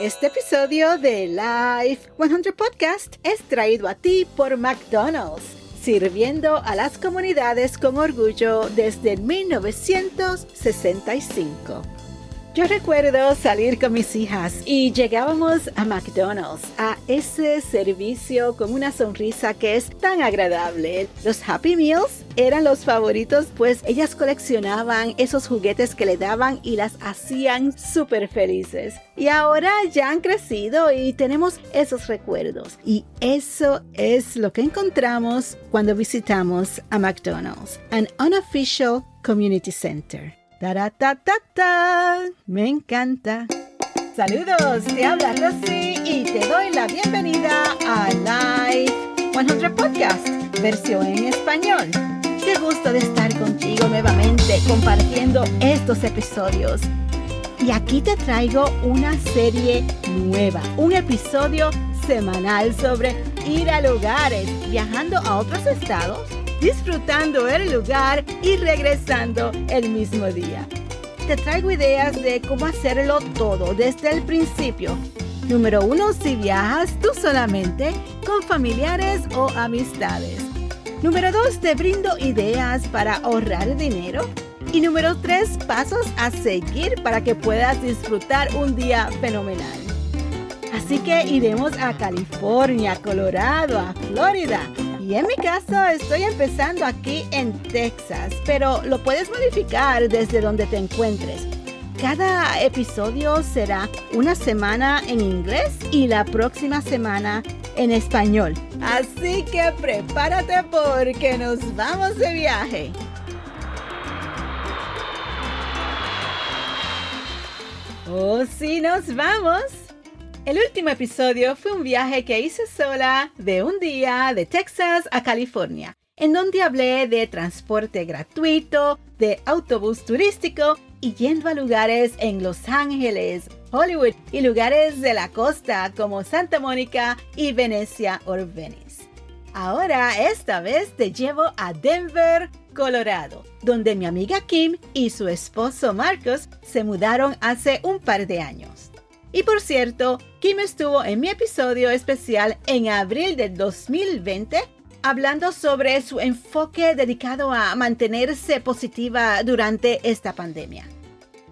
Este episodio de Life 100 Podcast es traído a ti por McDonald's, sirviendo a las comunidades con orgullo desde 1965. Yo recuerdo salir con mis hijas y llegábamos a McDonald's, a ese servicio con una sonrisa que es tan agradable. Los Happy Meals eran los favoritos pues ellas coleccionaban esos juguetes que le daban y las hacían súper felices. Y ahora ya han crecido y tenemos esos recuerdos. Y eso es lo que encontramos cuando visitamos a McDonald's, an unofficial community center. ¡Ta-ta-ta-ta! Me encanta. Saludos, te habla Rosy y te doy la bienvenida a Live 100 Podcast, versión en español. Qué gusto de estar contigo nuevamente compartiendo estos episodios. Y aquí te traigo una serie nueva, un episodio semanal sobre ir a lugares, viajando a otros estados disfrutando el lugar y regresando el mismo día. Te traigo ideas de cómo hacerlo todo desde el principio. Número uno, si viajas tú solamente con familiares o amistades. Número dos, te brindo ideas para ahorrar dinero. Y número tres, pasos a seguir para que puedas disfrutar un día fenomenal. Así que iremos a California, Colorado, a Florida, y en mi caso estoy empezando aquí en Texas, pero lo puedes modificar desde donde te encuentres. Cada episodio será una semana en inglés y la próxima semana en español. Así que prepárate porque nos vamos de viaje. Oh, sí, nos vamos. El último episodio fue un viaje que hice sola de un día de Texas a California, en donde hablé de transporte gratuito, de autobús turístico y yendo a lugares en Los Ángeles, Hollywood y lugares de la costa como Santa Mónica y Venecia o Venice. Ahora, esta vez te llevo a Denver, Colorado, donde mi amiga Kim y su esposo Marcos se mudaron hace un par de años. Y por cierto, Kim estuvo en mi episodio especial en abril del 2020 hablando sobre su enfoque dedicado a mantenerse positiva durante esta pandemia.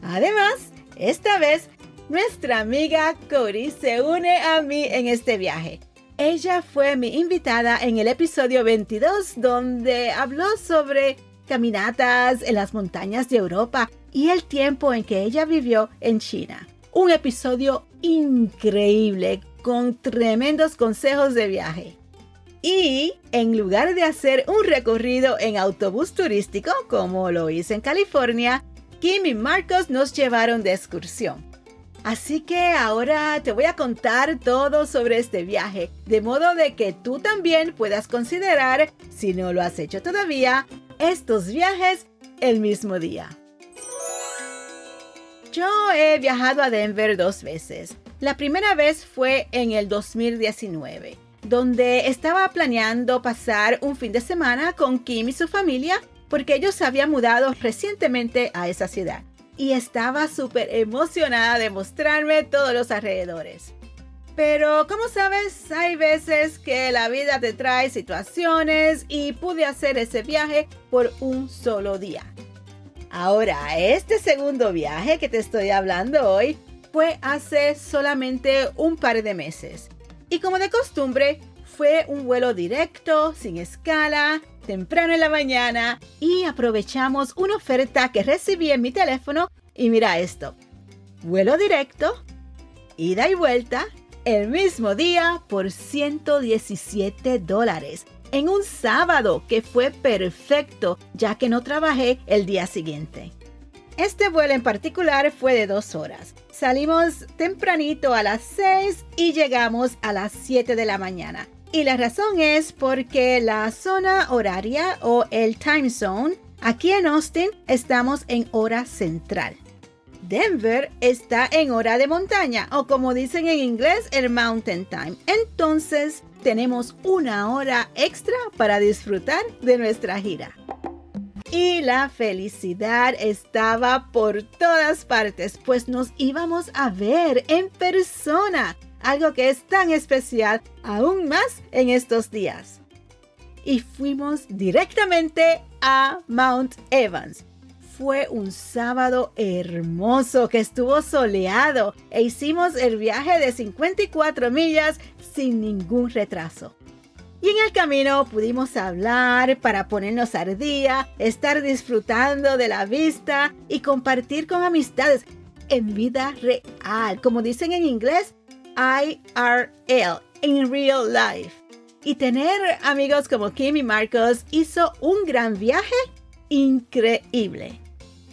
Además, esta vez nuestra amiga Cori se une a mí en este viaje. Ella fue mi invitada en el episodio 22 donde habló sobre caminatas en las montañas de Europa y el tiempo en que ella vivió en China un episodio increíble con tremendos consejos de viaje. Y en lugar de hacer un recorrido en autobús turístico como lo hice en California, Kim y Marcos nos llevaron de excursión. Así que ahora te voy a contar todo sobre este viaje, de modo de que tú también puedas considerar, si no lo has hecho todavía, estos viajes el mismo día. Yo he viajado a Denver dos veces. La primera vez fue en el 2019, donde estaba planeando pasar un fin de semana con Kim y su familia porque ellos se habían mudado recientemente a esa ciudad. Y estaba súper emocionada de mostrarme todos los alrededores. Pero como sabes, hay veces que la vida te trae situaciones y pude hacer ese viaje por un solo día. Ahora, este segundo viaje que te estoy hablando hoy fue hace solamente un par de meses. Y como de costumbre, fue un vuelo directo, sin escala, temprano en la mañana y aprovechamos una oferta que recibí en mi teléfono y mira esto. Vuelo directo, ida y vuelta, el mismo día por 117 dólares en un sábado que fue perfecto ya que no trabajé el día siguiente. Este vuelo en particular fue de dos horas. Salimos tempranito a las 6 y llegamos a las 7 de la mañana. Y la razón es porque la zona horaria o el time zone, aquí en Austin estamos en hora central. Denver está en hora de montaña o como dicen en inglés el mountain time. Entonces tenemos una hora extra para disfrutar de nuestra gira. y la felicidad estaba por todas partes, pues nos íbamos a ver en persona, algo que es tan especial aún más en estos días. Y fuimos directamente a Mount Evans. Fue un sábado hermoso que estuvo soleado e hicimos el viaje de 54 millas sin ningún retraso. Y en el camino pudimos hablar para ponernos al día, estar disfrutando de la vista y compartir con amistades en vida real, como dicen en inglés, IRL, in real life. Y tener amigos como Kim y Marcos hizo un gran viaje increíble.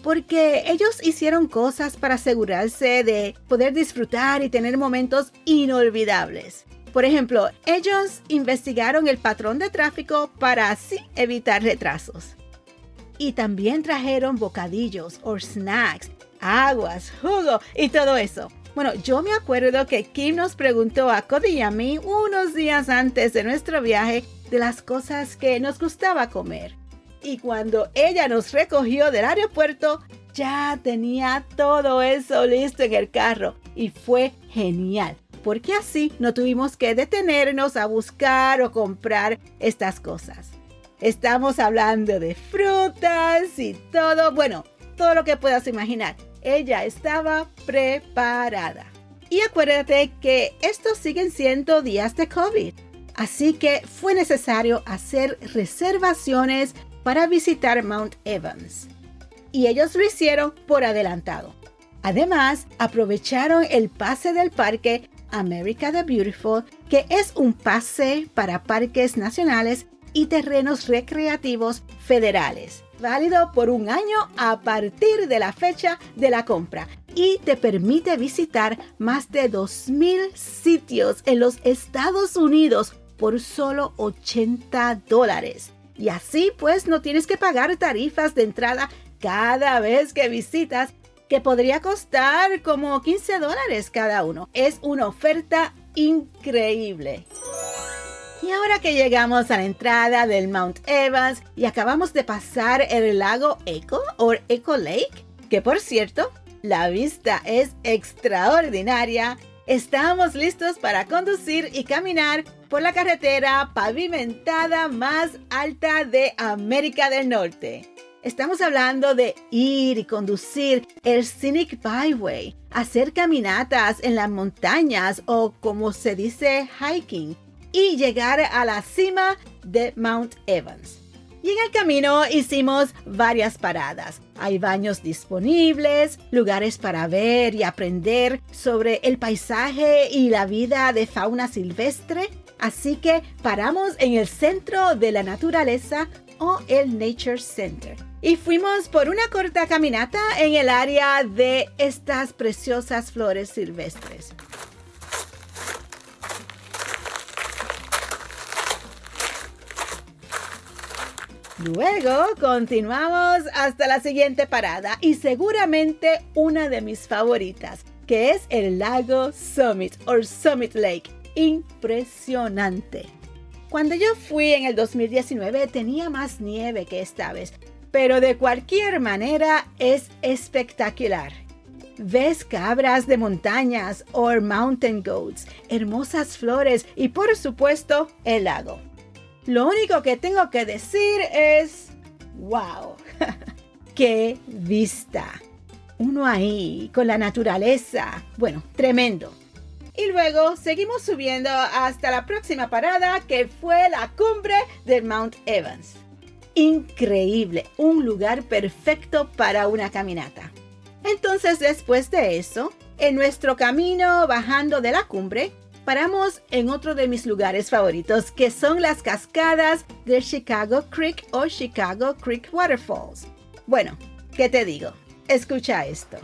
Porque ellos hicieron cosas para asegurarse de poder disfrutar y tener momentos inolvidables. Por ejemplo, ellos investigaron el patrón de tráfico para así evitar retrasos. Y también trajeron bocadillos o snacks, aguas, jugo y todo eso. Bueno, yo me acuerdo que Kim nos preguntó a Cody y a mí unos días antes de nuestro viaje de las cosas que nos gustaba comer. Y cuando ella nos recogió del aeropuerto, ya tenía todo eso listo en el carro y fue genial porque así no tuvimos que detenernos a buscar o comprar estas cosas. Estamos hablando de frutas y todo, bueno, todo lo que puedas imaginar. Ella estaba preparada. Y acuérdate que estos siguen siendo días de COVID. Así que fue necesario hacer reservaciones para visitar Mount Evans. Y ellos lo hicieron por adelantado. Además, aprovecharon el pase del parque America the Beautiful, que es un pase para parques nacionales y terrenos recreativos federales, válido por un año a partir de la fecha de la compra y te permite visitar más de 2.000 sitios en los Estados Unidos por solo 80 dólares. Y así pues no tienes que pagar tarifas de entrada cada vez que visitas que podría costar como 15 dólares cada uno. Es una oferta increíble. Y ahora que llegamos a la entrada del Mount Evans y acabamos de pasar el lago Echo o Echo Lake, que por cierto, la vista es extraordinaria, estamos listos para conducir y caminar por la carretera pavimentada más alta de América del Norte. Estamos hablando de ir y conducir el Scenic Byway, hacer caminatas en las montañas o como se dice hiking y llegar a la cima de Mount Evans. Y en el camino hicimos varias paradas. Hay baños disponibles, lugares para ver y aprender sobre el paisaje y la vida de fauna silvestre. Así que paramos en el centro de la naturaleza o el Nature Center y fuimos por una corta caminata en el área de estas preciosas flores silvestres. Luego continuamos hasta la siguiente parada y seguramente una de mis favoritas, que es el lago Summit o Summit Lake. Impresionante. Cuando yo fui en el 2019 tenía más nieve que esta vez, pero de cualquier manera es espectacular. Ves cabras de montañas o mountain goats, hermosas flores y por supuesto el lago. Lo único que tengo que decir es, wow, qué vista. Uno ahí con la naturaleza, bueno, tremendo. Y luego seguimos subiendo hasta la próxima parada que fue la cumbre de Mount Evans increíble, un lugar perfecto para una caminata. Entonces después de eso, en nuestro camino bajando de la cumbre, paramos en otro de mis lugares favoritos, que son las cascadas de Chicago Creek o Chicago Creek Waterfalls. Bueno, ¿qué te digo? Escucha esto.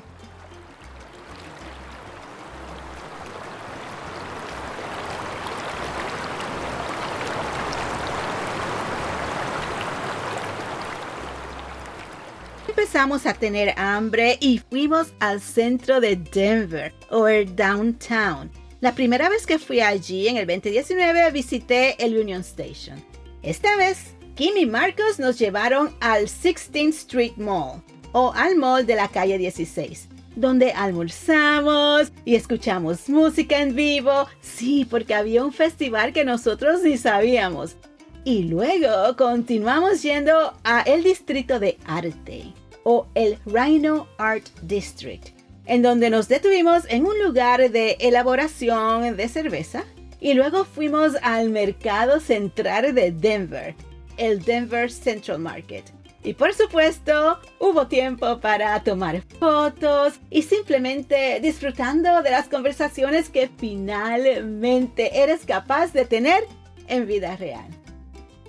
Empezamos a tener hambre y fuimos al centro de Denver o el downtown. La primera vez que fui allí en el 2019 visité el Union Station. Esta vez Kim y Marcos nos llevaron al 16th Street Mall o al mall de la calle 16 donde almorzamos y escuchamos música en vivo. Sí, porque había un festival que nosotros ni sabíamos. Y luego continuamos yendo a el distrito de arte o el Rhino Art District, en donde nos detuvimos en un lugar de elaboración de cerveza y luego fuimos al mercado central de Denver, el Denver Central Market y por supuesto, hubo tiempo para tomar fotos y simplemente disfrutando de las conversaciones que finalmente eres capaz de tener en vida real.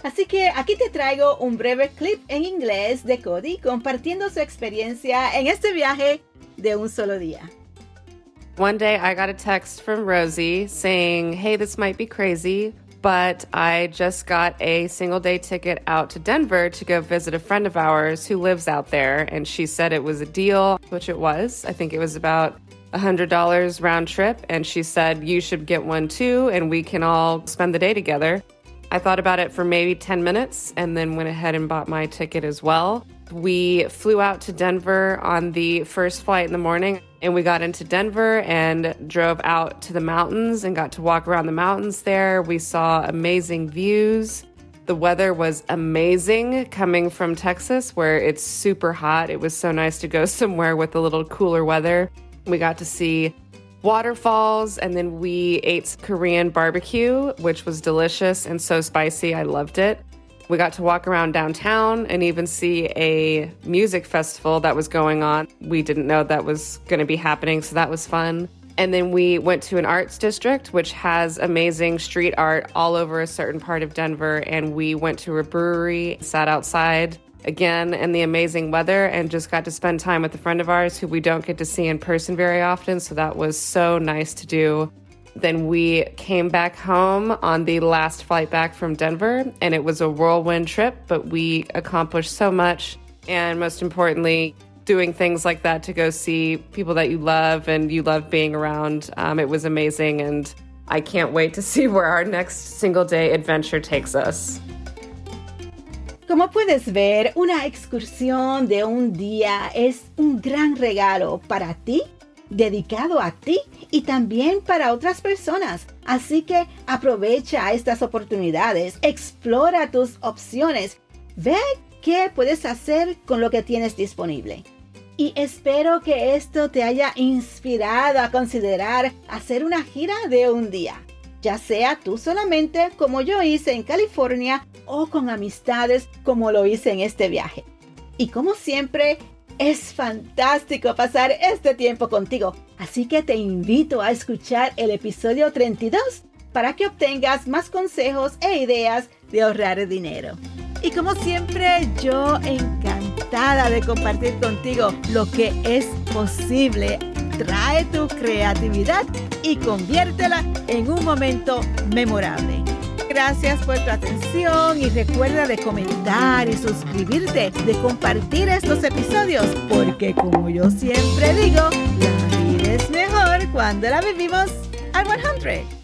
Así que aquí te traigo un breve clip en inglés de Cody compartiendo su experiencia en este viaje de un solo día. One day I got a text from Rosie saying, Hey, this might be crazy, but I just got a single day ticket out to Denver to go visit a friend of ours who lives out there. And she said it was a deal, which it was. I think it was about $100 round trip. And she said, You should get one too, and we can all spend the day together. I thought about it for maybe 10 minutes and then went ahead and bought my ticket as well. We flew out to Denver on the first flight in the morning and we got into Denver and drove out to the mountains and got to walk around the mountains there. We saw amazing views. The weather was amazing coming from Texas, where it's super hot. It was so nice to go somewhere with a little cooler weather. We got to see waterfalls and then we ate Korean barbecue, which was delicious and so spicy. I loved it. We got to walk around downtown and even see a music festival that was going on. We didn't know that was going to be happening, so that was fun. And then we went to an arts district, which has amazing street art all over a certain part of Denver. And we went to a brewery, sat outside again in the amazing weather, and just got to spend time with a friend of ours who we don't get to see in person very often. So that was so nice to do. Then we came back home on the last flight back from Denver, and it was a whirlwind trip, but we accomplished so much. And most importantly, doing things like that to go see people that you love and you love being around. Um, it was amazing, and I can't wait to see where our next single day adventure takes us. Como puedes ver, una excursión de un día es un gran regalo para ti dedicado a ti y también para otras personas. Así que aprovecha estas oportunidades, explora tus opciones, ve qué puedes hacer con lo que tienes disponible. Y espero que esto te haya inspirado a considerar hacer una gira de un día, ya sea tú solamente como yo hice en California o con amistades como lo hice en este viaje. Y como siempre, es fantástico pasar este tiempo contigo, así que te invito a escuchar el episodio 32 para que obtengas más consejos e ideas de ahorrar dinero. Y como siempre, yo encantada de compartir contigo lo que es posible. Trae tu creatividad y conviértela en un momento memorable. Gracias por tu atención y recuerda de comentar y suscribirte, de compartir estos episodios, porque como yo siempre digo, la vida es mejor cuando la vivimos al 100.